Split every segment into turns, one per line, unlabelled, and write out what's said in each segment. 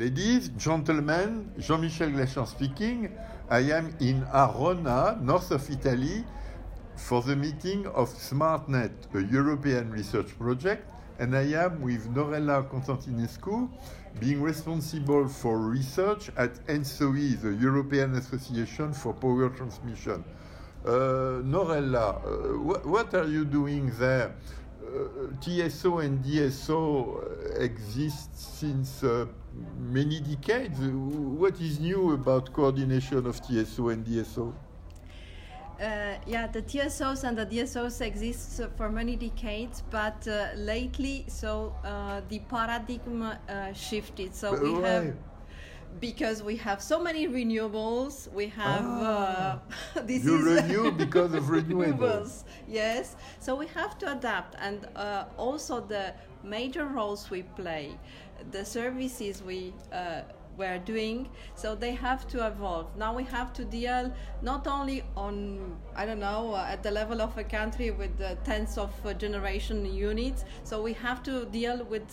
Ladies, gentlemen, Jean-Michel Glachant speaking. I am in Arona, north of Italy, for the meeting of SmartNet, a European research project, and I am with Norela Constantinescu, being responsible for research at ENTSO-E, the European Association for Power Transmission. Uh, Norela, uh, wh- what are you doing there? Uh, TSO and DSO exist since uh, many decades. What is new about coordination of TSO and DSO?
Uh, yeah, the TSOs and the DSOs exist for many decades, but uh, lately, so uh, the paradigm uh, shifted. So
But
we
why?
have because we have so many renewables. We have uh, this
You
is
renew because of renewables.
Yes, so we have to adapt, and uh, also the major roles we play, the services we. Uh, we're doing so they have to evolve now we have to deal not only on i don't know uh, at the level of a country with uh, tens of uh, generation units so we have to deal with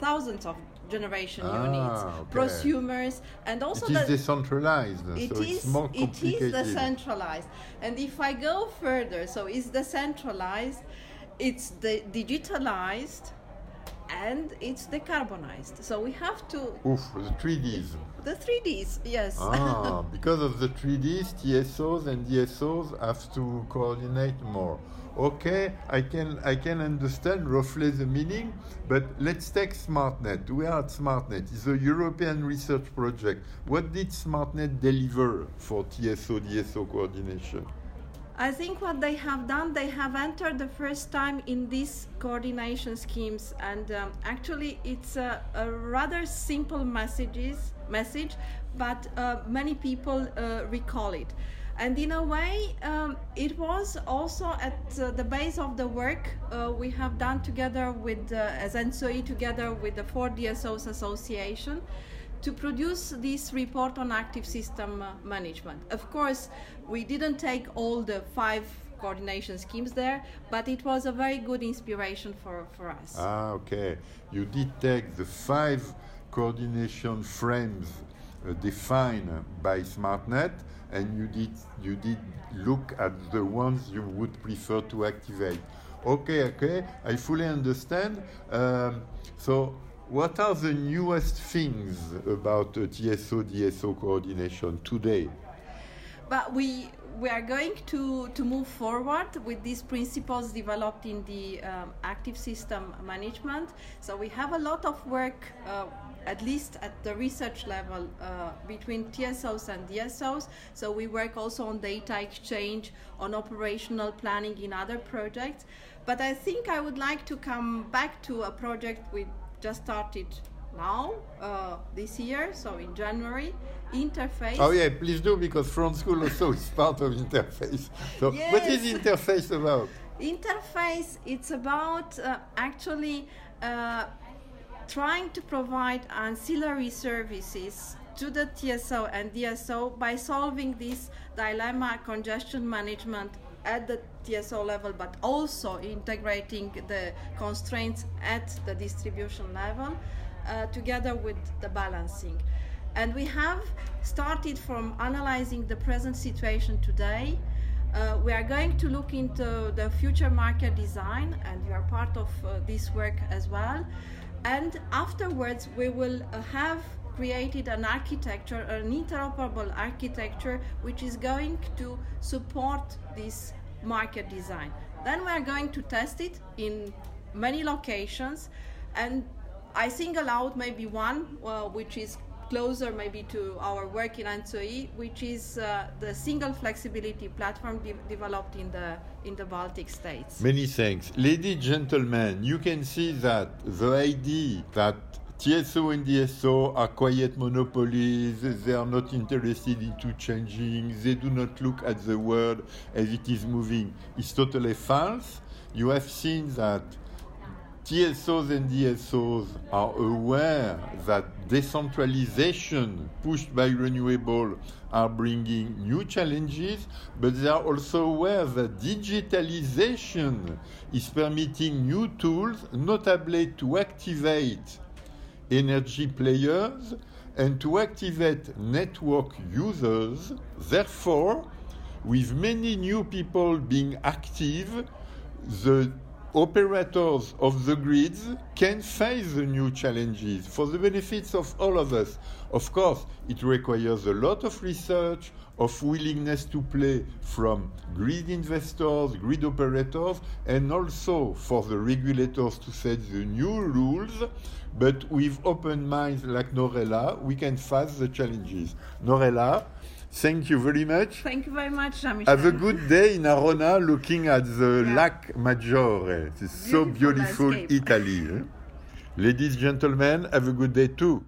thousands of generation
Ah,
units
okay.
prosumers and also
It is
the,
decentralized,
it
so
is
it's more
it is decentralized and if i go further so it's decentralized it's the digitalized and it's decarbonized so we have to
Oof, the 3Ds.
the 3ds yes
Ah, because of the 3Ds, TSOs and DSOs have to coordinate more. Okay, I can I can understand roughly the meaning, but let's take SmartNet. We are at SmartNet. It's a European research project. What did SmartNet deliver for TSO DSO coordination?
I think what they have done, they have entered the first time in these coordination schemes, and um, actually, it's a, a rather simple messages message, but uh, many people uh, recall it. And in a way, um, it was also at uh, the base of the work uh, we have done together with, uh, as ENTSO-E, together with the Four DSOs Association to produce this report on active system uh, management. Of course, we didn't take all the five coordination schemes there, but it was a very good inspiration for, for us.
Ah, okay. You did take the five coordination frames uh, defined by SmartNet, and you did you did look at the ones you would prefer to activate. Okay, okay. I fully understand. Um, so, what are the newest things about TSO DSO coordination today?
but we we are going to, to move forward with these principles developed in the um, active system management. So we have a lot of work, uh, at least at the research level, uh, between TSOs and DSOs. So we work also on data exchange, on operational planning in other projects. But I think I would like to come back to a project we just started now, uh, this year, so in January, interface.
Oh yeah, please do because Florence School also is part of interface. So, what is interface about?
interface it's about uh, actually uh, trying to provide ancillary services to the TSO and DSO by solving this dilemma congestion management at the TSO level but also integrating the constraints at the distribution level uh, together with the balancing and we have started from analyzing the present situation today uh, we are going to look into the future market design, and you are part of uh, this work as well. And afterwards, we will uh, have created an architecture, an interoperable architecture, which is going to support this market design. Then we are going to test it in many locations, and I single out maybe one, uh, which is closer maybe to our work in ENTSO-E, which is uh, the single flexibility platform de- developed in the in the Baltic states.
Many thanks. Ladies, and gentlemen, you can see that the idea that TSO and DSO are quiet monopolies, they are not interested into changing, they do not look at the world as it is moving, It's totally false. You have seen that TSOs and DSOs are aware that decentralization pushed by renewable are bringing new challenges, but they are also aware that digitalization is permitting new tools, notably to activate energy players and to activate network users. Therefore, with many new people being active, the operators of the grids can face the new challenges for the benefits of all of us. Of course, it requires a lot of research, of willingness to play from grid investors, grid operators, and also for the regulators to set the new rules. But with open minds like Norela, we can face the challenges. Norela, thank you very much.
Thank you very much, Jean-Michel.
Have a good day in Arona looking at the
Yeah.
Lac Maggiore. It's so
Beautiful
beautiful
landscape.
Italy. eh? Ladies, gentlemen, have a good day too.